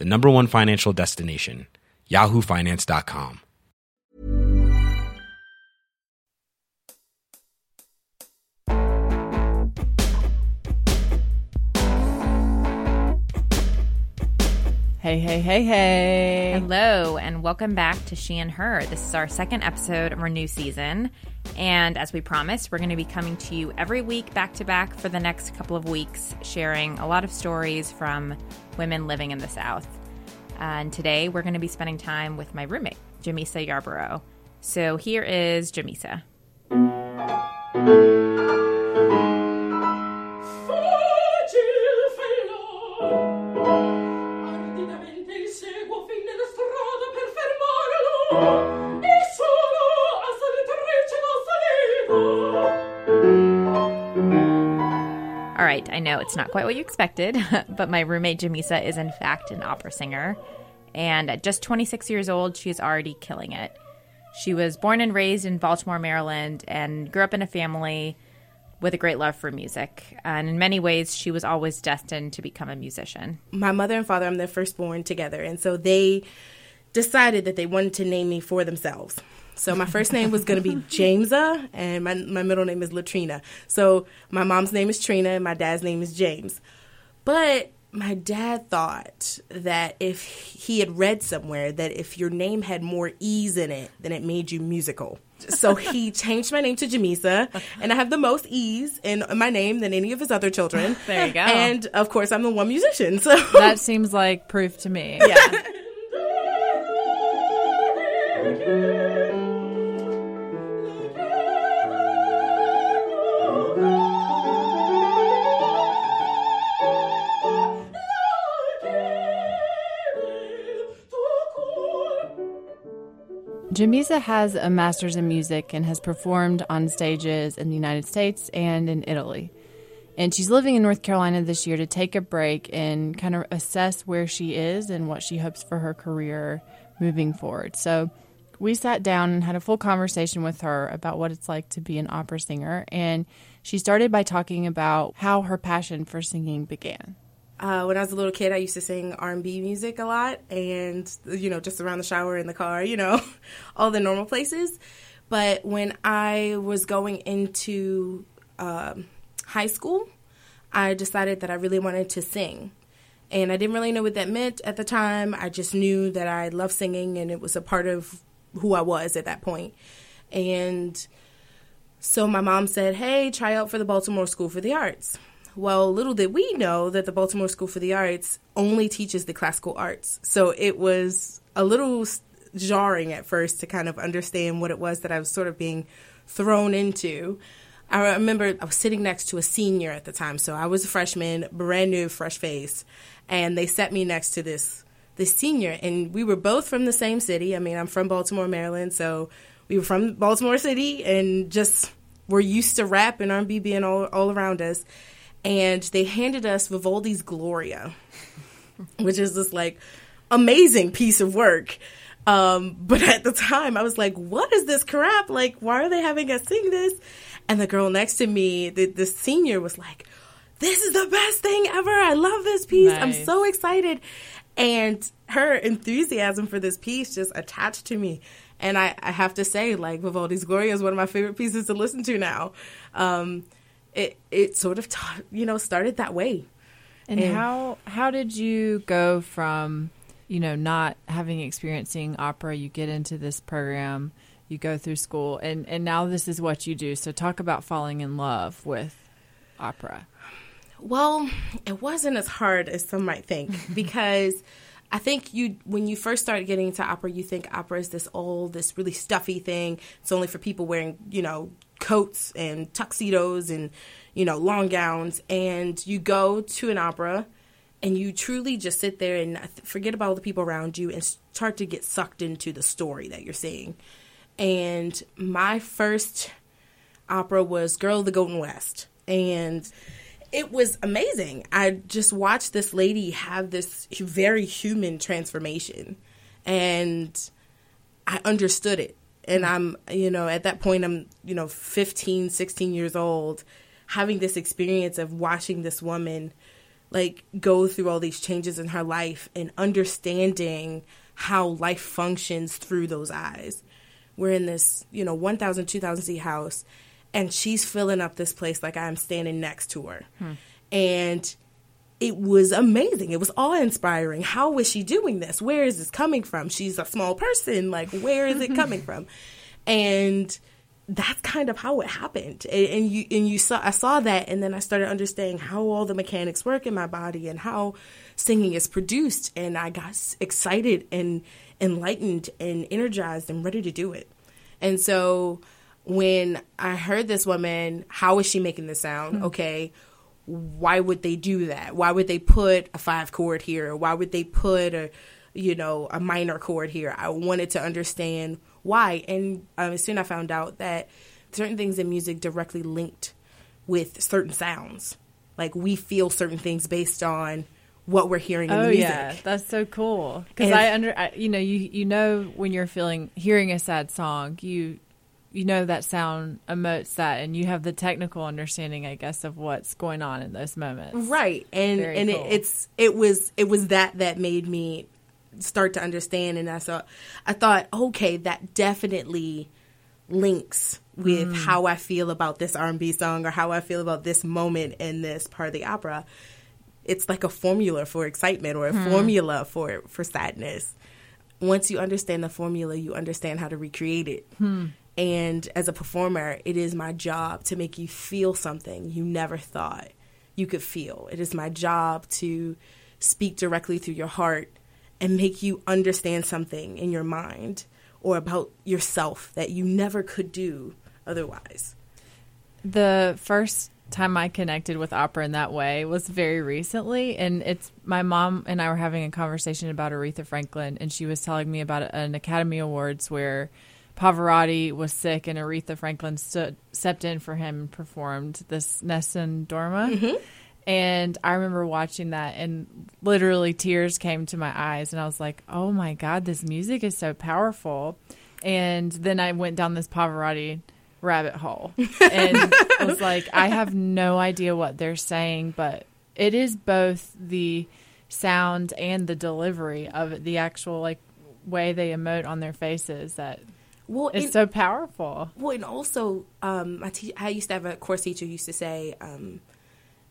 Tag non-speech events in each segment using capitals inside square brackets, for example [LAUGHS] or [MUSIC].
the number one financial destination, yahoofinance.com. Hey, hey, hey, hey. Hello, and welcome back to She and Her. This is our second episode of our new season. And as we promised, we're going to be coming to you every week back to back for the next couple of weeks, sharing a lot of stories from women living in the South. And today we're going to be spending time with my roommate, Jamisa Yarborough. So here is Jamisa. It's not quite what you expected, [LAUGHS] but my roommate Jamisa is in fact an opera singer. And at just 26 years old, she is already killing it. She was born and raised in Baltimore, Maryland, and grew up in a family with a great love for music. And in many ways, she was always destined to become a musician. my mother and father, I'm their firstborn together. And so they decided that they wanted to name me for themselves. So my first name was going to be Jamesa, and my, my middle name is Latrina. So my mom's name is Trina, and my dad's name is James. But my dad thought that if he had read somewhere that if your name had more E's in it, then it made you musical. So he [LAUGHS] changed my name to Jamisa, and I have the most E's in my name than any of his other children. There you go. And of course, I'm the one musician. So That seems like proof to me. [LAUGHS] yeah. Jamisa has a master's in music and has performed on stages in the United States and in Italy. And she's living in North Carolina this year to take a break and kind of assess where she is and what she hopes for her career moving forward. So we sat down and had a full conversation with her about what it's like to be an opera singer. And she started by talking about how her passion for singing began. Uh, when I was a little kid, I used to sing R&B music a lot, and you know, just around the shower, in the car, you know, [LAUGHS] all the normal places. But when I was going into um, high school, I decided that I really wanted to sing, and I didn't really know what that meant at the time. I just knew that I loved singing, and it was a part of who I was at that point. And so my mom said, "Hey, try out for the Baltimore School for the Arts." Well, little did we know that the Baltimore School for the Arts only teaches the classical arts. So it was a little jarring at first to kind of understand what it was that I was sort of being thrown into. I remember I was sitting next to a senior at the time, so I was a freshman, brand new, fresh face, and they set me next to this this senior, and we were both from the same city. I mean, I'm from Baltimore, Maryland, so we were from Baltimore City, and just were used to rap and R&B being all all around us and they handed us Vivaldi's Gloria, [LAUGHS] which is this like amazing piece of work. Um, but at the time, I was like, "What is this crap? Like, why are they having us sing this?" And the girl next to me, the, the senior, was like, "This is the best thing ever! I love this piece. I'm so excited!" And her enthusiasm for this piece just attached to me. And I, I have to say, like Vivaldi's Gloria is one of my favorite pieces to listen to now. Um, it it sort of ta- you know started that way. And And- how how did you go from you know, not having experiencing opera, you get into this program, you go through school, and and now this is what you do. So talk about falling in love with opera. Well, it wasn't as hard as some might think [LAUGHS] because I think you when you first start getting into opera, you think opera is this old, this really stuffy thing. It's only for people wearing, you know, coats and tuxedos and, you know, long gowns. And you go to an opera and you truly just sit there and forget about all the people around you and start to get sucked into the story that you're seeing. And my first opera was Girl of the Golden West. And it was amazing. I just watched this lady have this very human transformation and I understood it. And I'm, you know, at that point, I'm, you know, 15, 16 years old, having this experience of watching this woman like go through all these changes in her life and understanding how life functions through those eyes. We're in this, you know, 1,000, 2,000 seat house and she's filling up this place like I'm standing next to her. Hmm. And it was amazing. It was awe inspiring. How was she doing this? Where is this coming from? She's a small person. Like, where is it coming [LAUGHS] from? And that's kind of how it happened. And, and, you and you saw I saw that, and then I started understanding how all the mechanics work in my body and how singing is produced. And I got excited and enlightened and energized and ready to do it. And so when I heard this woman, how is she making the sound? Mm-hmm. Okay, why would they do that? Why would they put a five chord here? Why would they put a, you know, a minor chord here? I wanted to understand why, and um, soon I found out that certain things in music directly linked with certain sounds. Like we feel certain things based on what we're hearing in oh, the music. yeah, that's so cool. Because I under, I, you know, you you know when you're feeling hearing a sad song, you you know that sound emotes that and you have the technical understanding i guess of what's going on in those moments right and Very and cool. it, it's it was it was that that made me start to understand and i saw i thought okay that definitely links with mm. how i feel about this r&b song or how i feel about this moment in this part of the opera it's like a formula for excitement or a mm. formula for for sadness once you understand the formula you understand how to recreate it hmm. And as a performer, it is my job to make you feel something you never thought you could feel. It is my job to speak directly through your heart and make you understand something in your mind or about yourself that you never could do otherwise. The first time I connected with opera in that way was very recently, and it's my mom and I were having a conversation about Aretha Franklin, and she was telling me about an Academy Awards where Pavarotti was sick and Aretha Franklin stood, stepped in for him and performed this Nessun Dorma. Mm-hmm. And I remember watching that and literally tears came to my eyes. And I was like, oh my God, this music is so powerful. And then I went down this Pavarotti rabbit hole and [LAUGHS] was like, I have no idea what they're saying, but it is both the sound and the delivery of it, the actual like way they emote on their faces that well, it's and, so powerful. Well, and also, um, I, te- I used to have a course teacher used to say, um,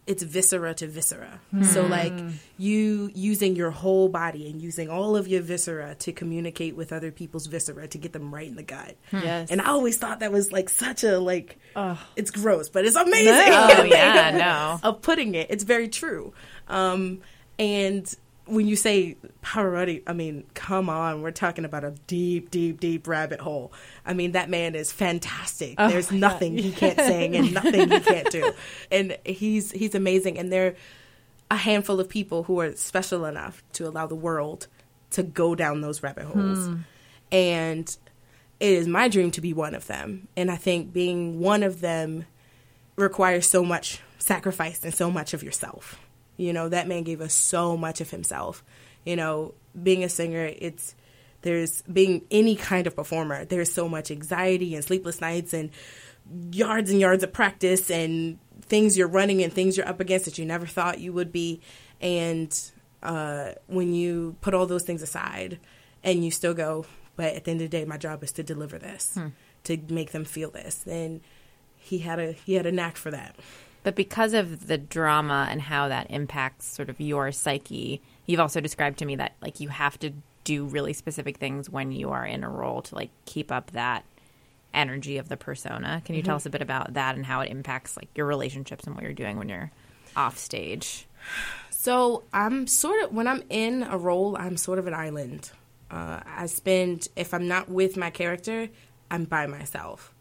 it's viscera to viscera. Hmm. So like you using your whole body and using all of your viscera to communicate with other people's viscera to get them right in the gut. Hmm. Yes. And I always thought that was like such a like it's gross, but it's amazing. No. Oh yeah, [LAUGHS] no. of putting it. It's very true. Um, and when you say Pavarotti, I mean, come on, we're talking about a deep, deep, deep rabbit hole. I mean, that man is fantastic. Oh There's nothing God. he can't [LAUGHS] sing and nothing he can't do, and he's he's amazing. And there are a handful of people who are special enough to allow the world to go down those rabbit holes, hmm. and it is my dream to be one of them. And I think being one of them requires so much sacrifice and so much of yourself. You know, that man gave us so much of himself. You know, being a singer, it's there's being any kind of performer, there's so much anxiety and sleepless nights and yards and yards of practice and things you're running and things you're up against that you never thought you would be. And uh, when you put all those things aside and you still go, but at the end of the day, my job is to deliver this, hmm. to make them feel this. And he had a he had a knack for that. But because of the drama and how that impacts sort of your psyche, you've also described to me that like you have to do really specific things when you are in a role to like keep up that energy of the persona. Can you tell us a bit about that and how it impacts like your relationships and what you're doing when you're off stage? So I'm sort of when I'm in a role, I'm sort of an island. Uh, I spend if I'm not with my character, I'm by myself.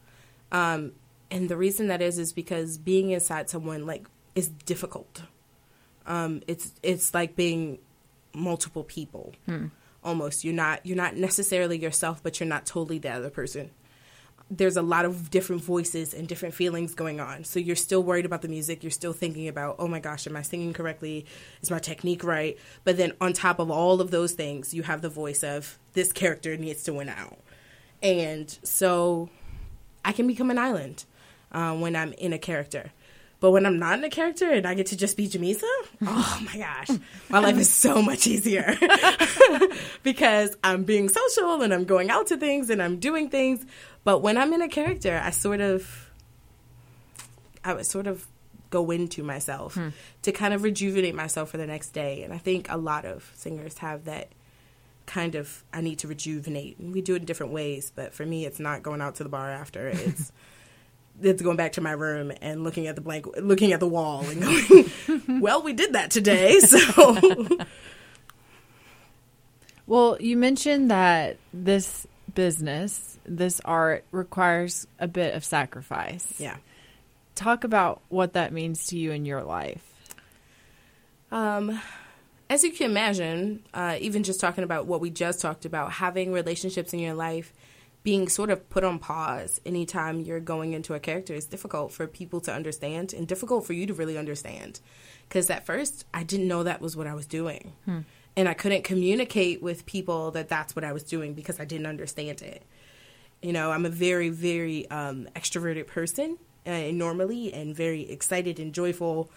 Um, and the reason that is is because being inside someone like is difficult. Um, it's it's like being multiple people. Almost you're not you're not necessarily yourself, but you're not totally the other person there's a lot of different voices and different feelings going on. So you're still worried about the music. You're still thinking about, oh my gosh, am I singing correctly? Is my technique right? But then on top of all of those things, you have the voice of this character needs to win out. And so I can become an island uh, when I'm in a character. But when I'm not in a character and I get to just be Jamisa, oh my gosh, my life is so much easier [LAUGHS] because I'm being social and I'm going out to things and I'm doing things. But when I'm in a character, I sort of, I would sort of go into myself to kind of rejuvenate myself for the next day. And I think a lot of singers have that kind of, I need to rejuvenate. We do it in different ways, but for me, it's not going out to the bar after. It's, [LAUGHS] it's going back to my room and looking at the blank, looking at the wall and going, [LAUGHS] well, we did that today. [LAUGHS] So Well, you mentioned that this business, this art, requires a bit of sacrifice. yeah. Talk about what that means to you in your life. Um, as you can imagine, uh, even just talking about what we just talked about, having relationships in your life being sort of put on pause anytime you're going into a character is difficult for people to understand and difficult for you to really understand. Because at first, I didn't know that was what I was doing. And I couldn't communicate with people that that's what I was doing because I didn't understand it. You know, I'm a very, very um, extroverted person uh, normally and very excited and joyful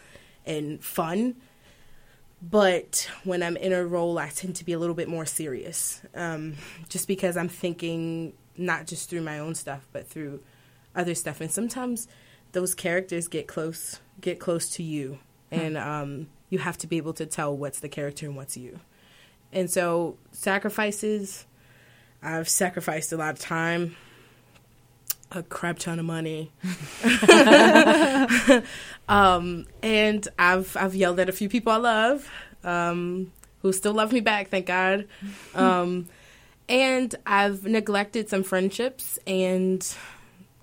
and fun but when I'm in a role, I tend to be a little bit more serious, um, just because I'm thinking not just through my own stuff, but through other stuff. And sometimes those characters get close, get close to you, and um, you have to be able to tell what's the character and what's you. And so sacrifices, I've sacrificed a lot of time, a crap ton of money. [LAUGHS] [LAUGHS] um, and I've I've yelled at a few people I love, um, who still love me back, thank God. [LAUGHS] Um, and I've neglected some friendships and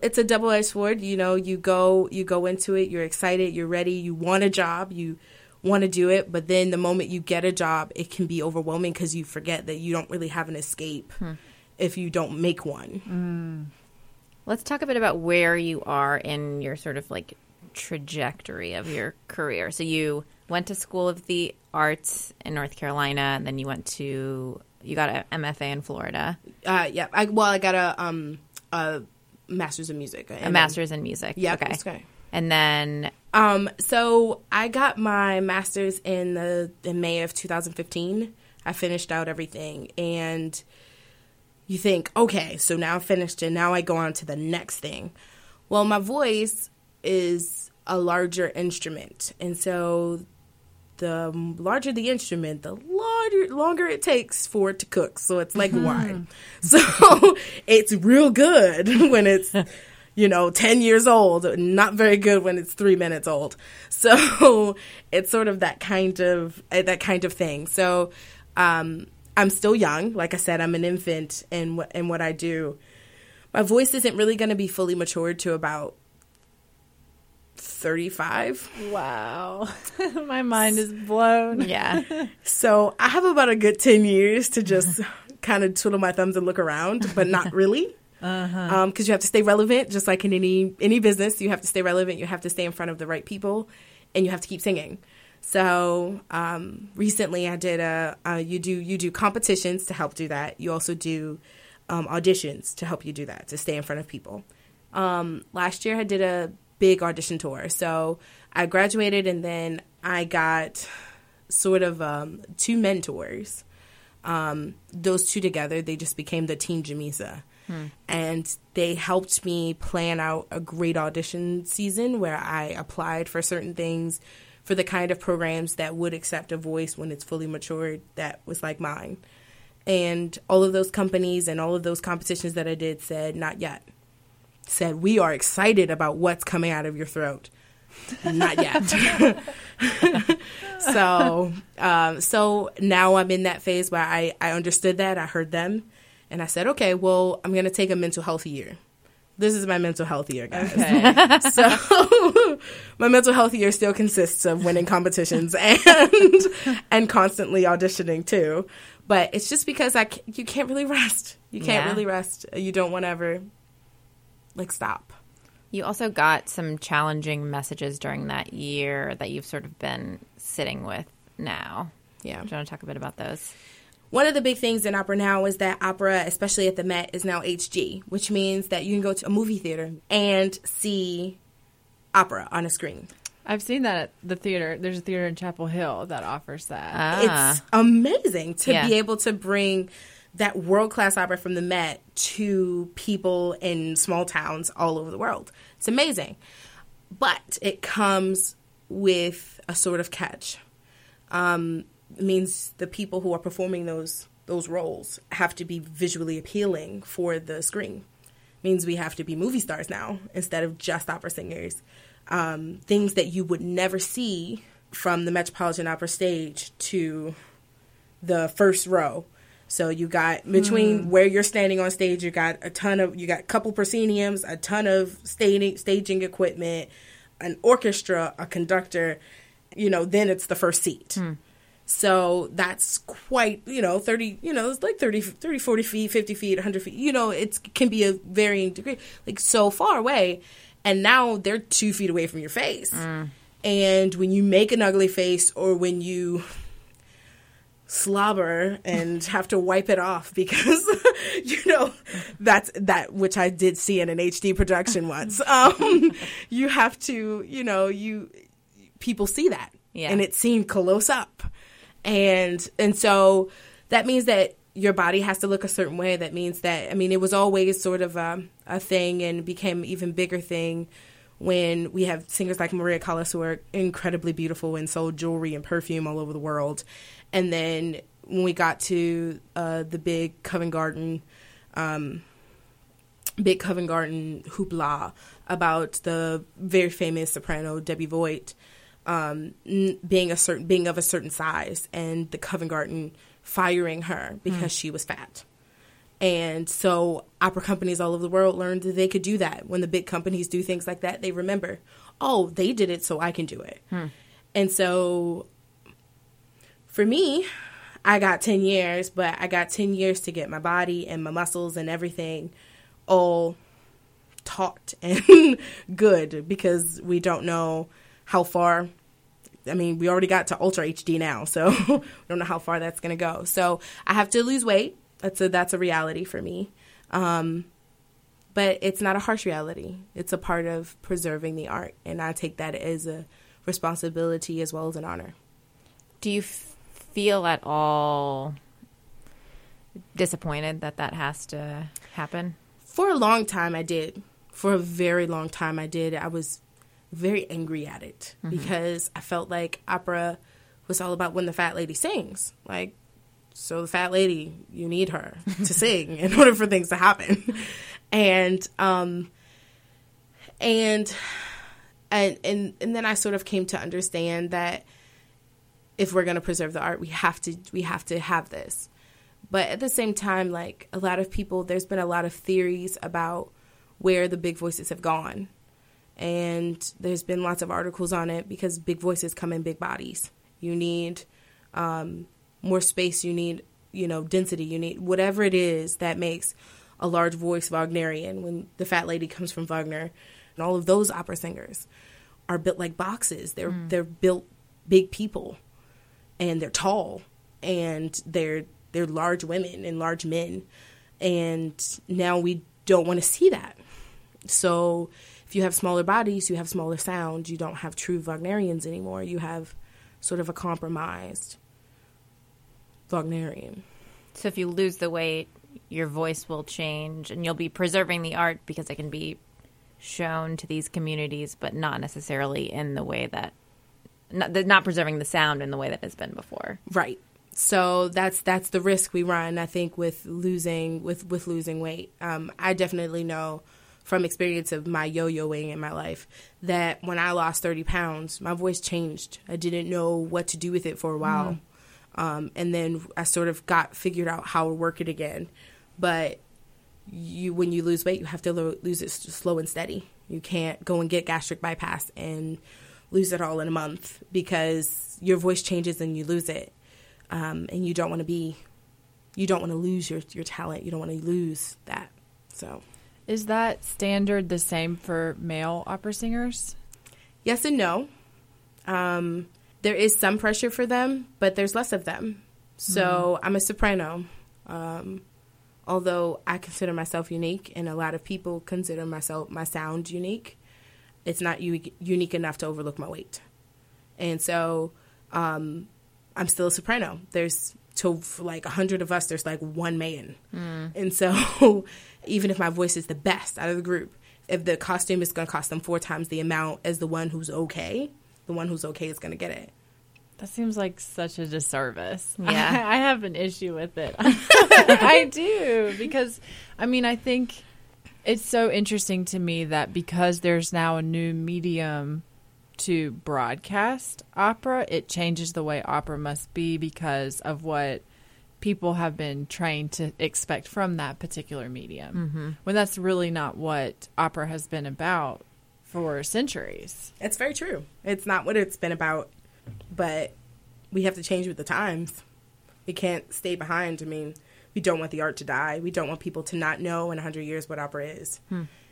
it's a double edged sword. You know, you go you go into it, you're excited, you're ready, you want a job, you want to do it, but then the moment you get a job, it can be overwhelming because you forget that you don't really have an escape hmm. if you don't make one. Mm. Let's talk a bit about where you are in your sort of like trajectory of your career. So you went to School of the Arts in North Carolina, and then you went to you got an MFA in Florida, Uh, yeah. I, well, I got a um a master's in music. a master's in music. Yeah. okay. Okay. And then Um, so I got my master's in the in May of 2015. I finished out everything, and you think, okay, so now I'm finished, and now I go on to the next thing. Well, my voice is a larger instrument, and so the larger the instrument, the larger longer it takes for it to cook. So it's like wine. [LAUGHS] So it's real good [LAUGHS] when it's you know 10 years old, not very good when it's 3 minutes old. [LAUGHS] So it's sort of that kind of uh, that kind of thing. So um I'm still young. Like I said, I'm an infant in in what I do. My voice isn't really going to be fully matured to about 35. Wow. [LAUGHS] My mind is blown. yeah, [LAUGHS] So I have about a good 10 years to just [LAUGHS] kind of twiddle my thumbs and look around, but not really. Uh-huh. Because you have to stay relevant, just like in any any business, you have to stay relevant. You have to stay in front of the right people, and you have to keep singing. So um, recently, I did a uh, you do you do competitions to help do that. You also do um, auditions to help you do that to stay in front of people. Um, last year, I did a big audition tour. So I graduated, and then I got sort of um, two mentors. Um, those two together, they just became the Team Jamisa. And they helped me plan out a great audition season where I applied for certain things for the kind of programs that would accept a voice when it's fully matured that was like mine. And all of those companies and all of those competitions that I did said, not yet. Said, we are excited about what's coming out of your throat. Not yet. [LAUGHS] so, um, so now I'm in that phase where I, I understood that. I heard them. And I said, okay, well, I'm going to take a mental health year. This is my mental health year, guys. Okay. [LAUGHS] So [LAUGHS] my mental health year still consists of winning competitions and and constantly auditioning too. But it's just because I you can't really rest. You can't Yeah. really rest. You don't want to ever like stop. You also got some challenging messages during that year that you've sort of been sitting with now. Yeah. Do you want to talk a bit about those? One of the big things in opera now is that opera, especially at the Met, is now HD, which means that you can go to a movie theater and see opera on a screen. I've seen that at the theater. There's a theater in Chapel Hill that offers that. Ah. It's amazing to Yeah. be able to bring that world class opera from the Met to people in small towns all over the world. It's amazing. But it comes with a sort of catch. Um, means the people who are performing those those roles have to be visually appealing for the screen. means we have to be movie stars now instead of just opera singers. Um, things that you would never see from the Metropolitan Opera stage to the first row. So you got between hmm. where you're standing on stage, you got a ton of you got a couple prosceniums, a ton of staging staging equipment, an orchestra, a conductor. You know, then it's the first seat. Hmm. So that's quite, you know, 30, you know, it's like 30, 30, 40 feet, 50 feet, 100 feet. You know, it can be a varying degree, like so far away. And now they're two feet away from your face. Hmm. And when you make an ugly face or when you slobber and have to wipe it off because [LAUGHS] you know that's that which I did see in an HD production once. [LAUGHS] Um, you have to, you know, you people see that, Yeah. and it seemed close up, and and so that means that your body has to look a certain way. That means that I mean it was always sort of a, a thing and became even bigger thing when we have singers like Maria Callas who are incredibly beautiful and sold jewelry and perfume all over the world. And then when we got to uh, the big Covent Garden, um, big Covent Garden hoopla about the very famous soprano Debbie Voigt um, n- being a certain being of a certain size, and the Covent Garden firing her because she was fat. And so opera companies all over the world learned that they could do that. When the big companies do things like that, they remember, oh, they did it, so I can do it. Hmm. And so for me, I got 10 years, but I got 10 years to get my body and my muscles and everything all taut [LAUGHS] and good because we don't know how far. I mean, we already got to Ultra HD now, so [LAUGHS] we don't know how far that's going to go. So I have to lose weight. That's a that's a reality for me. Um, but it's not a harsh reality. It's a part of preserving the art, and I take that as a responsibility as well as an honor. Do you f- feel at all disappointed that that has to happen? For a long time, I did. For a very long time, I did. I was very angry at it because I felt like opera was all about when the fat lady sings. Like, so the fat lady, you need her to sing in order for things to happen. And, um, and, and, and, and then I sort of came to understand that if we're going to preserve the art, we have to, we have to have this. But at the same time, like a lot of people, there's been a lot of theories about where the big voices have gone. And there's been lots of articles on it because big voices come in big bodies. You need um, more space, you need, you know, density, you need whatever it is that makes a large voice Wagnerian. When the fat lady comes from Wagner, and all of those opera singers are built like boxes. They're mm. they're built big people, and they're tall, and they're they're large women and large men, and now we don't want to see that. So if you have smaller bodies, you have smaller sound. You don't have true Wagnerians anymore. You have sort of a compromised Wagnerian. So if you lose the weight, your voice will change and you'll be preserving the art because it can be shown to these communities, but not necessarily in the way that not, not preserving the sound in the way that it's been before. Right. So that's that's the risk we run. I think with losing with with losing weight. Um, I definitely know from experience of my yo-yoing in my life that when I lost 30 pounds, my voice changed. I didn't know what to do with it for a while. Um, and then I sort of got figured out how to work it again. But you, when you lose weight, you have to lo- lose it s- slow and steady. You can't go and get gastric bypass and lose it all in a month because your voice changes and you lose it. Um, and you don't want to be, you don't want to lose your, your talent. You don't want to lose that. So. Is that standard the same for male opera singers? Yes and no. Um, there is some pressure for them, but there's less of them. So I'm a soprano. Um, although I consider myself unique, and a lot of people consider myself my sound unique, it's not u- unique enough to overlook my weight. And so um, I'm still a soprano. There's to like a hundred of us, there's like one man, and so [LAUGHS] even if my voice is the best out of the group, if the costume is going to cost them four times the amount as the one who's okay, the one who's okay is going to get it. That seems like such a disservice. Yeah. I, [LAUGHS] I have an issue with it. [LAUGHS] I do because I mean I think it's so interesting to me that because there's now a new medium to broadcast opera, it changes the way opera must be because of what people have been trained to expect from that particular medium. Mm-hmm. When that's really not what opera has been about for centuries. It's very true. It's not what it's been about, but we have to change with the times. We can't stay behind. I mean, we don't want the art to die. We don't want people to not know in 100 years what opera is.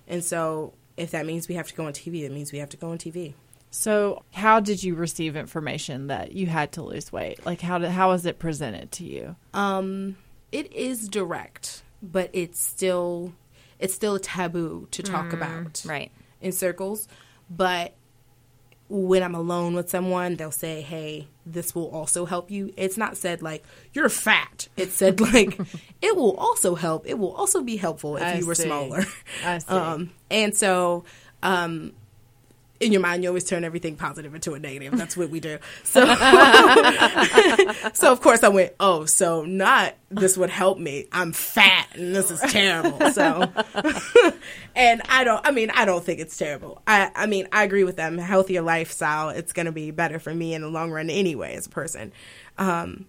And so, if that means we have to go on TV, it means we have to go on TV. So, how did you receive information that you had to lose weight? Like, how did, how was it presented to you? Um, it is direct, but it's still it's still a taboo to talk about. Right. in circles, but when I'm alone with someone, they'll say, "Hey, this will also help you." It's not said like you're fat. It's said [LAUGHS] like it will also help. It will also be helpful if I you were see. smaller. I see. [LAUGHS] Um, and so, um, in your mind, you always turn everything positive into a negative. That's what we do. So, [LAUGHS] so of course, I went, "Oh, so not this would help me. I'm fat, and this is terrible." So, [LAUGHS] and I don't. I mean, I don't think it's terrible. I, I mean, I agree with them. Healthier lifestyle. It's going to be better for me in the long run, anyway, as a person. Um,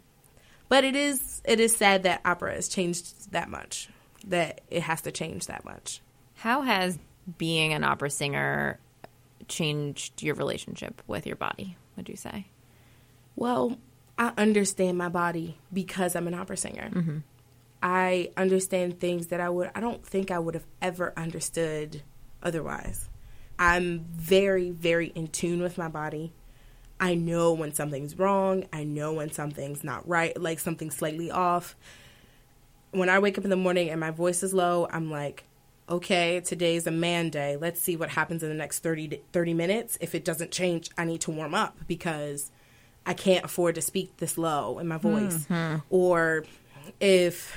but it is it is sad that opera has changed that much. That it has to change that much. How has being an opera singer changed your relationship with your body, would you say? Well, I understand my body because I'm an opera singer. Mm-hmm. I understand things that I would I don't think I would have ever understood otherwise. I'm very very in tune with my body. I know when something's wrong. I know when something's not right, like something's slightly off. When I wake up in the morning and my voice is low, I'm like, okay, today's a man day. Let's see what happens in the next 30, 30 minutes. If it doesn't change, I need to warm up because I can't afford to speak this low in my voice. Mm-hmm. Or if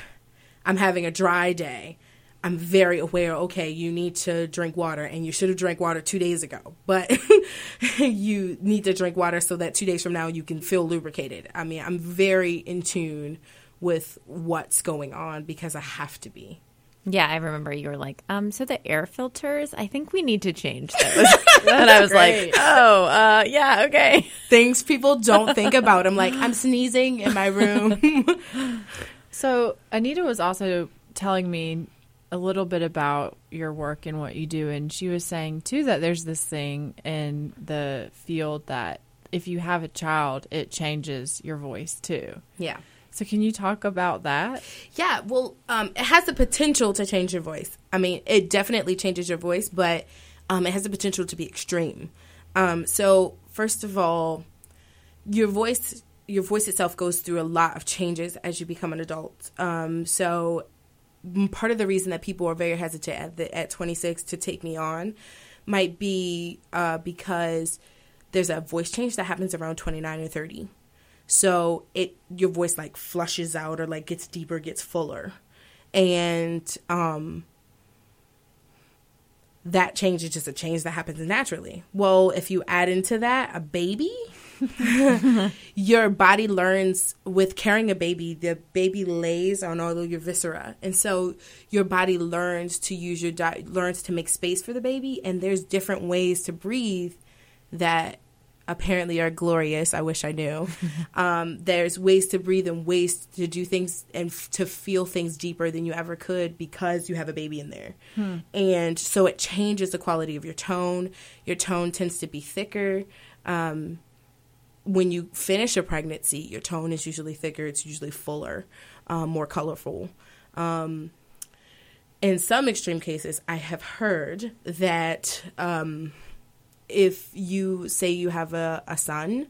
I'm having a dry day, I'm very aware, okay, you need to drink water and you should have drank water two days ago. But [LAUGHS] you need to drink water so that two days from now you can feel lubricated. I mean, I'm very in tune with what's going on because I have to be. Yeah, I remember you were like, um, so the air filters, I think we need to change those. [LAUGHS] and I was great. like, oh, uh, yeah, okay. Things people don't think [LAUGHS] about. I'm like, I'm sneezing in my room. [LAUGHS] So Anita was also telling me a little bit about your work and what you do, and she was saying too that there's this thing in the field that if you have a child, it changes your voice too. yeah. So can you talk about that? Yeah, well, um, it has the potential to change your voice. I mean, it definitely changes your voice, but um, it has the potential to be extreme. Um, so, first of all, your voice, your voice itself goes through a lot of changes as you become an adult. Um, so, part of the reason that people are very hesitant at, the, at 26 to take me on might be uh, because there's a voice change that happens around 29 or 30 so it your voice like flushes out or like gets deeper gets fuller and um, that change is just a change that happens naturally. Well, if you add into that a baby, [LAUGHS] your body learns with carrying a baby, the baby lays on all of your viscera. And so your body learns to use your di- learns to make space for the baby and there's different ways to breathe that apparently are glorious. I wish I knew. [LAUGHS] um, there's ways to breathe and ways to do things and f- to feel things deeper than you ever could because you have a baby in there. And so it changes the quality of your tone. Your tone tends to be thicker. Um, when you finish a pregnancy, your tone is usually thicker. It's usually fuller, um, more colorful. Um, in some extreme cases, I have heard that um, if you say you have a, a son,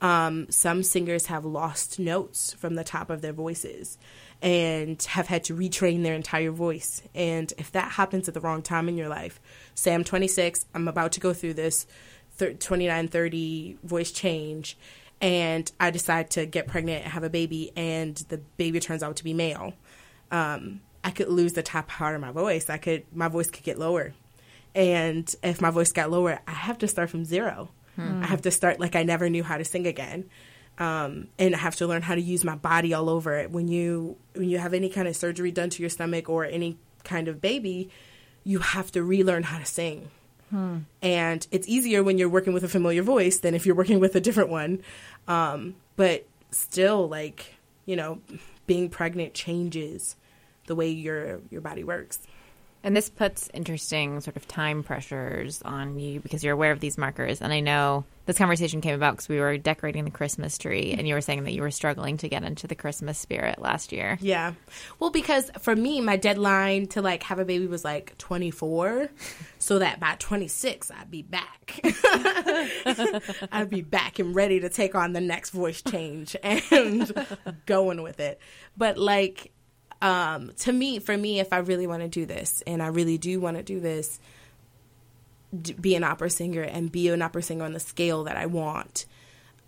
um, some singers have lost notes from the top of their voices and have had to retrain their entire voice. And if that happens at the wrong time in your life, say I'm 26, I'm about to go through this thir- 29, 30 voice change, and I decide to get pregnant and have a baby, and the baby turns out to be male. Um, I could lose the top part of my voice. I could, my voice could get lower. And if my voice got lower, I have to start from zero. I have to start like I never knew how to sing again. Um, and I have to learn how to use my body all over it. When you when you have any kind of surgery done to your stomach or any kind of baby, you have to relearn how to sing. And it's easier when you're working with a familiar voice than if you're working with a different one. Um, but still, like you know, being pregnant changes the way your your body works. And this puts interesting sort of time pressures on you because you're aware of these markers. And I know this conversation came about because we were decorating the Christmas tree, and you were saying that you were struggling to get into the Christmas spirit last year. Yeah. Well, because for me, my deadline to like have a baby was like 24, so that by 26 I'd be back. [LAUGHS] I'd be back and ready to take on the next voice change and [LAUGHS] going with it. But like um to me, for me if I really want to do this and I really do want to do this d- be an opera singer and be an opera singer on the scale that I want.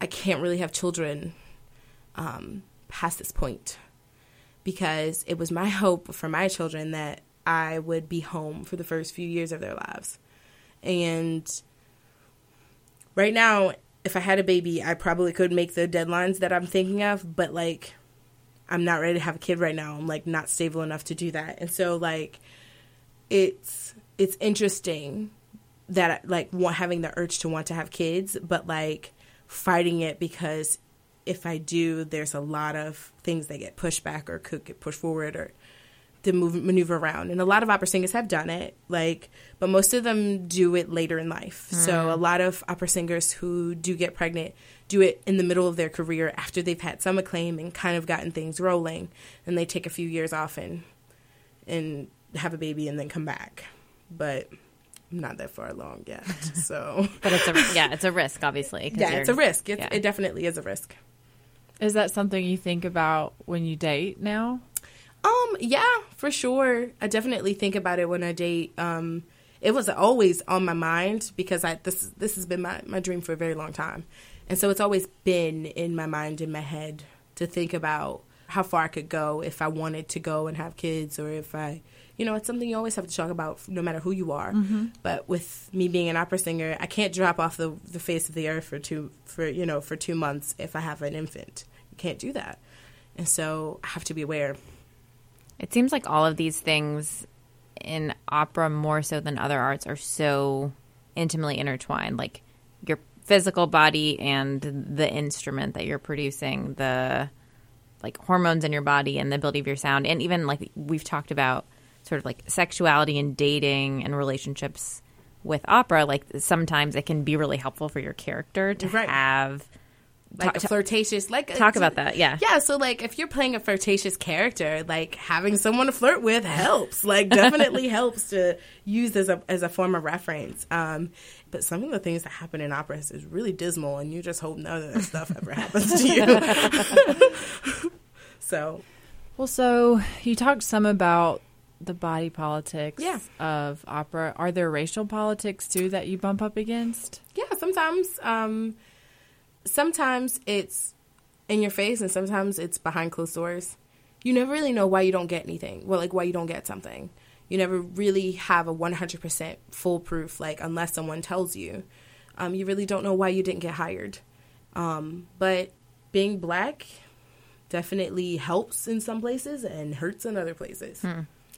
I can't really have children um, past this point because it was my [LAUGHS] hope for my children that I would be home for the first few years of their lives. And right now, if I had a baby, I probably could make the deadlines that I'm thinking of, but like, I'm not ready to have a kid right now. I'm like not stable enough to do that. And so, like, it's it's interesting that like having the urge to want to have kids, but like fighting it because if I do, there's a lot of things that get pushed back or could get pushed forward or to move maneuver around. And a lot of opera singers have done it, like, but most of them do it later in life. So mm. a lot of opera singers who do get pregnant do it in the middle of their career after they've had some acclaim and kind of gotten things rolling, and they take a few years off and and have a baby and then come back. But I'm not that far along yet. [LAUGHS] So But it's a yeah, it's a risk, obviously. yeah, it's a risk. It's, yeah. It definitely is a risk. Is that something you think about when you date now? Um, yeah, for sure. I definitely think about it when I date. Um, it was always on my mind because I this this has been my, my dream for a very long time. And so it's always been in my mind, in my head, to think about how far I could go if I wanted to go and have kids or if I you know, it's something you always have to talk about no matter who you are. But with me being an opera singer, I can't drop off the the face of the earth for two for you know, for two months if I have an infant. You can't do that. And so I have to be aware. It seems like all of these things in opera, more so than other arts, are so intimately intertwined. Like your physical body and the instrument that you're producing, the like hormones in your body and the ability of your sound, and even like we've talked about sort of like sexuality and dating and relationships with opera. Like sometimes it can be really helpful for your character to Right. have like Ta- a flirtatious like talk about that. Yeah. yeah so like if you're playing a flirtatious character like having someone to flirt with helps like definitely [LAUGHS] helps to use as a as a form of reference um but some of the things that happen in operas is really dismal and you just hope none of that stuff ever happens to you [LAUGHS] so Well, so you talked some about the body politics Yeah. of opera. Are there racial politics too that you bump up against? yeah sometimes um sometimes it's in your face and sometimes it's behind closed doors you never really know why you don't get anything. Well, like why you don't get something. You never really have a 100% foolproof, like, unless someone tells you. Um, you really don't know why you didn't get hired. Um, but being black definitely helps in some places and hurts in other places.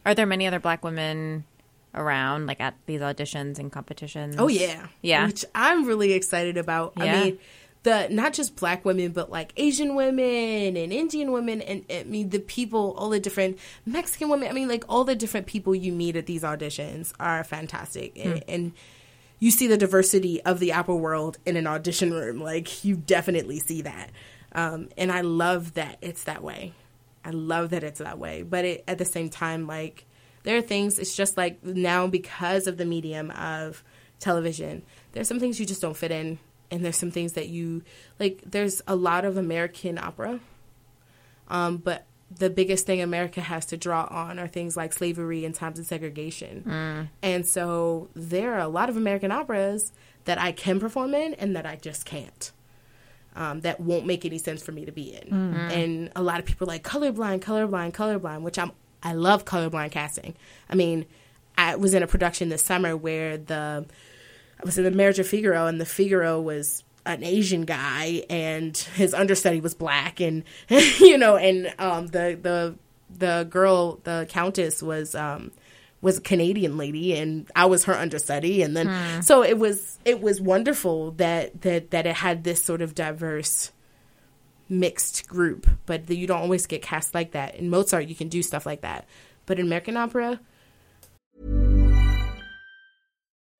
Are there many other black women around, like at these auditions and competitions? Oh yeah, Yeah. Which I'm really excited about. Yeah. I mean, the not just black women, but like Asian women and Indian women, and I mean the people, all the different Mexican women. I mean, like all the different people you meet at these auditions are fantastic, and, and you see the diversity of the Apple world in an audition room. Like you definitely see that, um, and I love that it's that way. I love that it's that way, but it, at the same time, like there are things. It's just like now because of the medium of television, there's some things you just don't fit in, and there's some things that you like. There's a lot of American opera, um, but the biggest thing America has to draw on are things like slavery and times of segregation. And so there are a lot of American operas that I can perform in and that I just can't. Um, that won't make any sense for me to be in. And a lot of people are like colorblind, colorblind, colorblind, which I'm I love colorblind casting. I mean, I was in a production this summer where the I was in the Marriage of Figaro, and the Figaro was an Asian guy, and his understudy was black, and [LAUGHS] you know, and um, the the the girl, the Countess, was um, was a Canadian lady, and I was her understudy, and then so it was it was wonderful that that that it had this sort of diverse mixed group, but you don't always get cast like that. In Mozart, you can do stuff like that, but in American opera,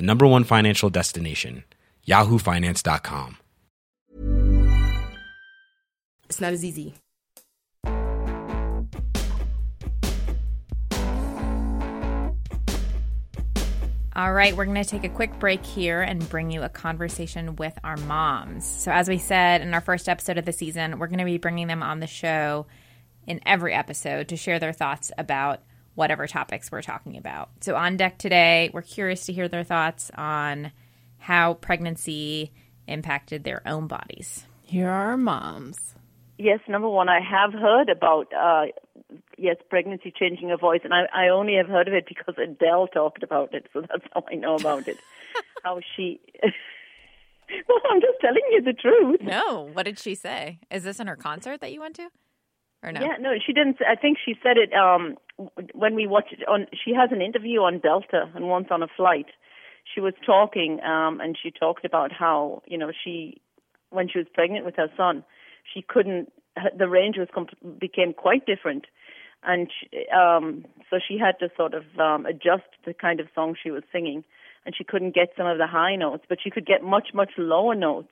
the number one financial destination, yahoofinance.com. it's not as easy. All right, we're going to take a quick break here and bring you a conversation with our moms. So, as we said in our first episode of the season, we're going to be bringing them on the show in every episode to share their thoughts about whatever topics we're talking about. So, on deck today, we're curious to hear their thoughts on how pregnancy impacted their own bodies. Here are our moms. Yes, number one, I have heard about uh, yes, pregnancy changing a voice, and I, I only have heard of it because Adele talked about it, so that's how I know about it. [LAUGHS] how she. [LAUGHS] well, I'm just telling you the truth. No, what did she say? Is this in her concert that you went to? Or no? Yeah, no, she didn't. I think she said it um when we watched on. She has an interview on Delta, and once on a flight, she was talking, um, and she talked about how you know she, when she was pregnant with her son, she couldn't. The range was became quite different, and she, um, so she had to sort of um, adjust the kind of song she was singing, and she couldn't get some of the high notes, but she could get much much lower notes.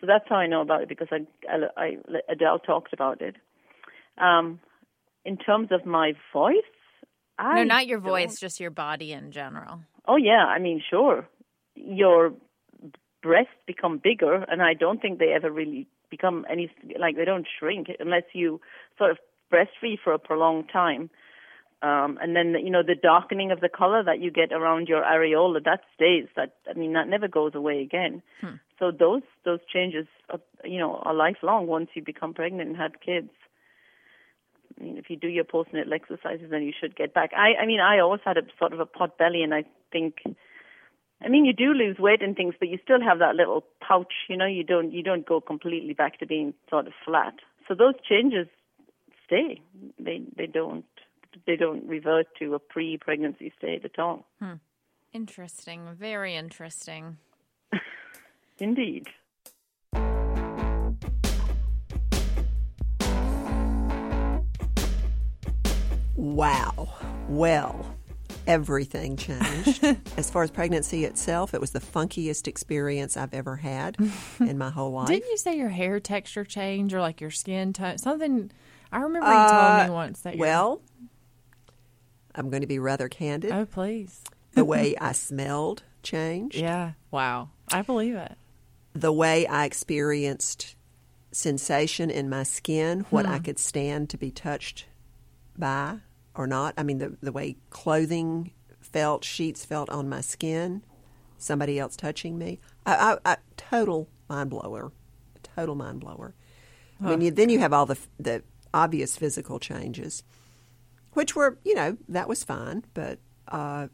So that's how I know about it because I, I Adele talked about it. Um, in terms of my voice, I no, not your voice, just your body in general. Oh yeah, I mean sure. Your breasts become bigger, and I don't think they ever really become any like they don't shrink unless you sort of breastfeed for a prolonged time. Um, and then you know the darkening of the color that you get around your areola that stays. That I mean that never goes away again. So those those changes, are, you know, are lifelong once you become pregnant and have kids. I mean, if you do your postnatal exercises, then you should get back. I, I mean, I always had a sort of a pot belly, and I think, I mean, you do lose weight and things, but you still have that little pouch. You know, you don't you don't go completely back to being sort of flat. So those changes stay. They they don't they don't revert to a pre-pregnancy state at all. Hmm. Interesting. Very interesting. [LAUGHS] Indeed. Wow. Well, everything changed. [LAUGHS] as far as pregnancy itself, it was the funkiest experience I've ever had [LAUGHS] in my whole life. Didn't you say your hair texture changed or like your skin tone? Something. I remember you told me once that. Uh, Well, I'm going to be rather candid. oh please. The way [LAUGHS] I smelled changed. Yeah. Wow. I believe it. The way I experienced sensation in my skin, what Hmm. I could stand to be touched by or not. I mean, the, the way clothing felt, sheets felt on my skin, somebody else touching me. I, I, I, total mind blower. Total mind blower. I mean, you, then you have all the, the obvious physical changes, which were, you know, that was fine, but uh,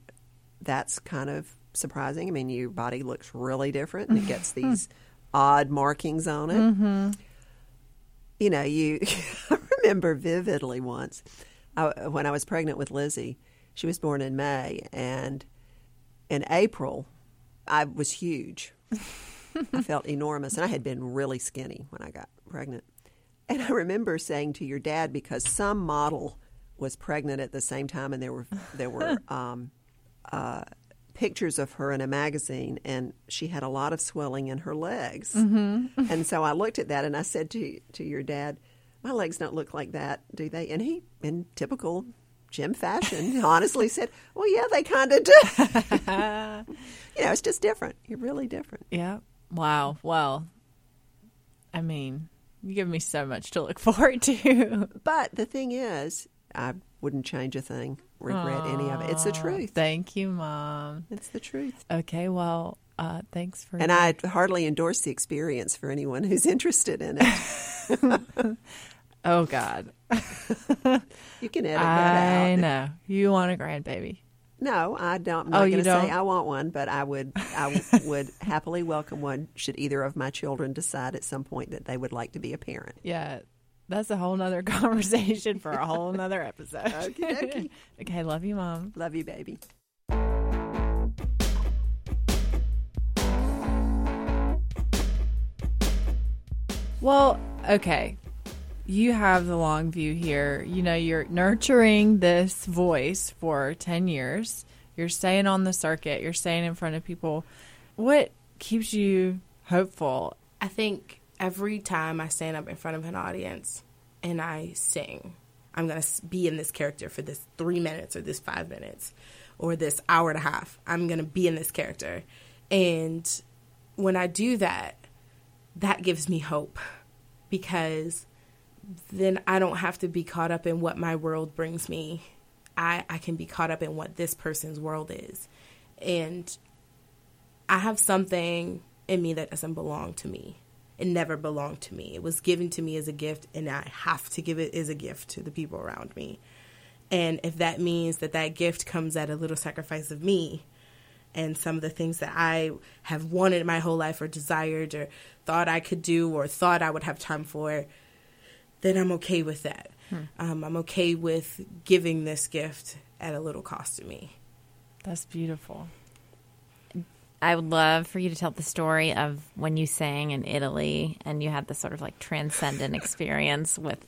that's kind of surprising. I mean, your body looks really different and it gets [LAUGHS] these odd markings on it. Mm-hmm. You know, you [LAUGHS] I remember vividly once I, when I was pregnant with Lizzie. She was born in May, and in April, I was huge. I [LAUGHS] felt enormous, and I had been really skinny when I got pregnant. And I remember saying to your dad because some model was pregnant at the same time, and there were there were [LAUGHS] um, uh, pictures of her in a magazine, and she had a lot of swelling in her legs. Mm-hmm. and so I looked at that, and I said to to your dad, "My legs don't look like that, do they?" And he, in typical Jim fashion, [LAUGHS] honestly said, "Well, yeah, they kind of do." [LAUGHS] you know, it's just different. You're really different. Yeah. Wow. Well, I mean, you give me so much to look [LAUGHS] forward to. But the thing is, I wouldn't change a thing, regret any of it. It's the truth. Thank you, Mom. It's the truth. Okay. Well, uh, thanks for. And I hardly endorse the experience for anyone who's interested in it. Oh God. [LAUGHS] You can edit that I out. know you want a grandbaby. No, I don't. I'm Oh, not you going to say don't? I want one, but I would. I w- [LAUGHS] would happily welcome one. Should either of my children decide at some point that they would like to be a parent. Yeah. That's a whole nother [LAUGHS] conversation for a whole nother episode. Okey-dokey. okay. Love you, Mom. Love you, baby. Well, okay. You have the long view here. You know, you're nurturing this voice for 10 years. You're staying on the circuit, you're staying in front of people. What keeps you hopeful? I think every time I stand up in front of an audience and I sing, I'm going to be in this character for this three minutes or this five minutes or this hour and a half. I'm going to be in this character. And when I do that, that gives me hope because then I don't have to be caught up in what my world brings me. I, I can be caught up in what this person's world is. And I have something in me that doesn't belong to me. It never belonged to me. It was given to me as a gift, and I have to give it as a gift to the people around me. And if that means that that gift comes at a little sacrifice of me and some of the things that I have wanted my whole life or desired or thought I could do or thought I would have time for, then I'm okay with that. Um, I'm okay with giving this gift at a little cost to me. That's beautiful. I would love for you to tell the story of when you sang in Italy and you had this sort of like transcendent experience with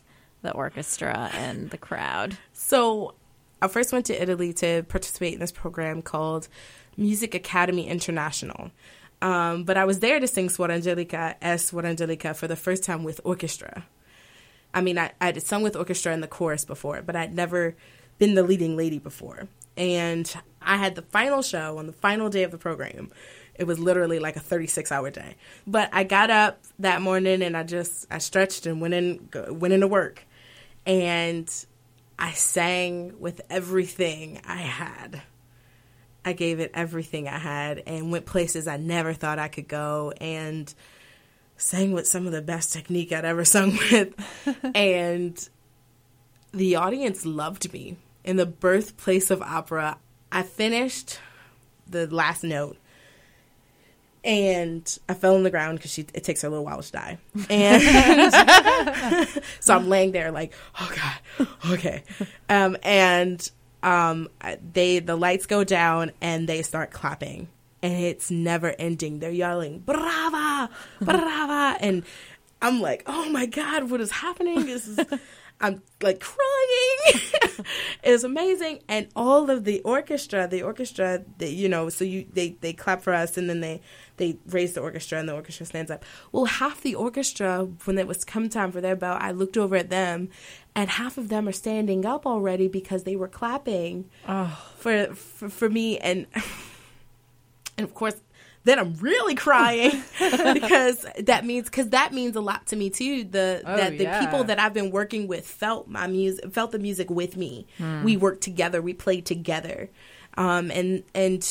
the orchestra and the crowd. So I first went to Italy to participate in this program called Music Academy International. Um, but I was there to sing Suor Angelica as Suor Angelica for the first time with orchestra. I mean, I, I'd sung with orchestra in the chorus before, but I'd never been the leading lady before. And I had the final show on the final day of the program. It was literally like a 36 hour day. But I got up that morning and I just, I stretched and went in, went into work. And I sang with everything I had. I gave it everything I had and went places I never thought I could go and sang with some of the best technique I'd ever sung [LAUGHS] with. and the audience loved me. In the birthplace of opera, I finished the last note and I fell on the ground because it takes her a little while to die, and [LAUGHS] so I'm laying there like, oh god, okay, um, and um, they the lights go down and they start clapping, and it's never ending. They're yelling, "Brava, brava!" [LAUGHS] and I'm like, oh my god, what is happening? This is. [LAUGHS] I'm like crying. [LAUGHS] it was amazing, and all of the orchestra, the orchestra, they, you know, so you they they clap for us, and then they they raise the orchestra, and the orchestra stands up. Well, half the orchestra, when it was come time for their bell, I looked over at them, and half of them are standing up already because they were clapping Oh. for, for for me, and and of course then I'm really crying [LAUGHS] because that means because that means a lot to me too. The Oh, that the yeah. people that I've been working with felt my music, felt the music with me. Hmm. We worked together, we played together, um, and and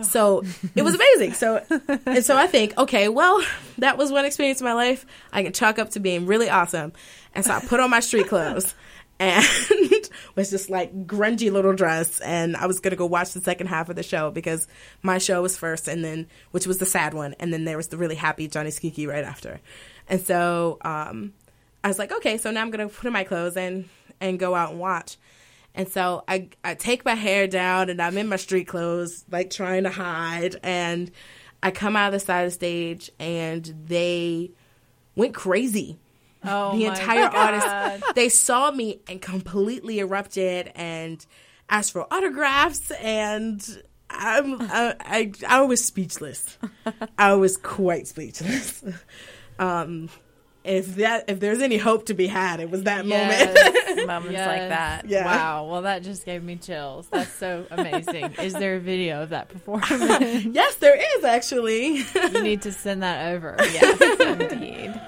so it was amazing. So [LAUGHS] and so I think okay, well that was one experience in my life I can chalk up to being really awesome, and so I put on my street clothes. And [LAUGHS] was just like grungy little dress, and I was gonna go watch the second half of the show because my show was first, and then which was the sad one, and then there was the really happy Gianni Schicchi right after, and so um, I was like, okay, so now I'm gonna put on my clothes and and go out and watch, and so I I take my hair down and I'm in my street clothes, like trying to hide, and I come out of the side of the stage and they went crazy Oh, the entire God. artist they saw me and completely erupted and asked for autographs and I'm, I, I I was speechless. I was quite speechless. [LAUGHS] Um, if that if there's any hope to be had, it was that moment. Yes. [LAUGHS] Moments Yes. like that. Yeah. Wow. Well, that just gave me chills. That's so amazing. Is there a video of that performance? [LAUGHS] yes, there is actually. you need to send that over. Yes, indeed.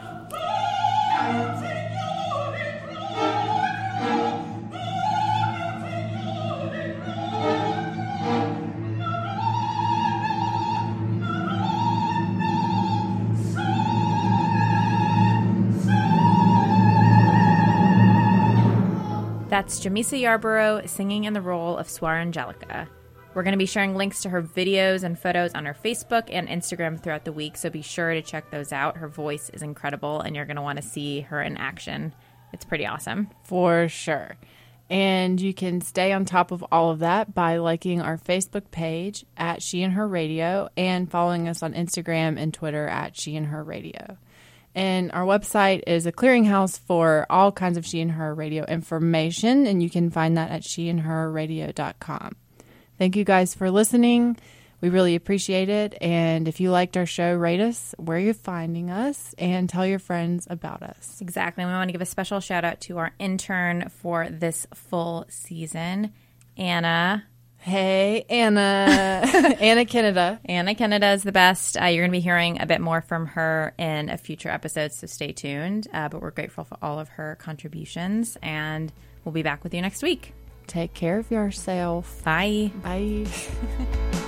That's Jamisa Yarborough singing in the role of Suor Angelica. We're going to be sharing links to her videos and photos on her Facebook and Instagram throughout the week, so be sure to check those out. Her voice is incredible, and you're going to want to see her in action. It's pretty awesome. For sure. And you can stay on top of all of that by liking our Facebook page at She and Her Radio and following us on Instagram and Twitter at She and Her Radio. And our website is a clearinghouse for all kinds of She and Her Radio information, and you can find that at sheandherradio.com. Thank you guys for listening. We really appreciate it. And if you liked our show, rate us where you're finding us and tell your friends about us. Exactly. We want to give a special shout out to our intern for this full season, Anna. Hey, Anna. [LAUGHS] Anna Canada. Anna Canada is the best. Uh, you're going to be hearing a bit more from her in a future episode, so stay tuned. Uh, but we're grateful for all of her contributions, and we'll be back with you next week. Take care of yourself. Bye. Bye. [LAUGHS]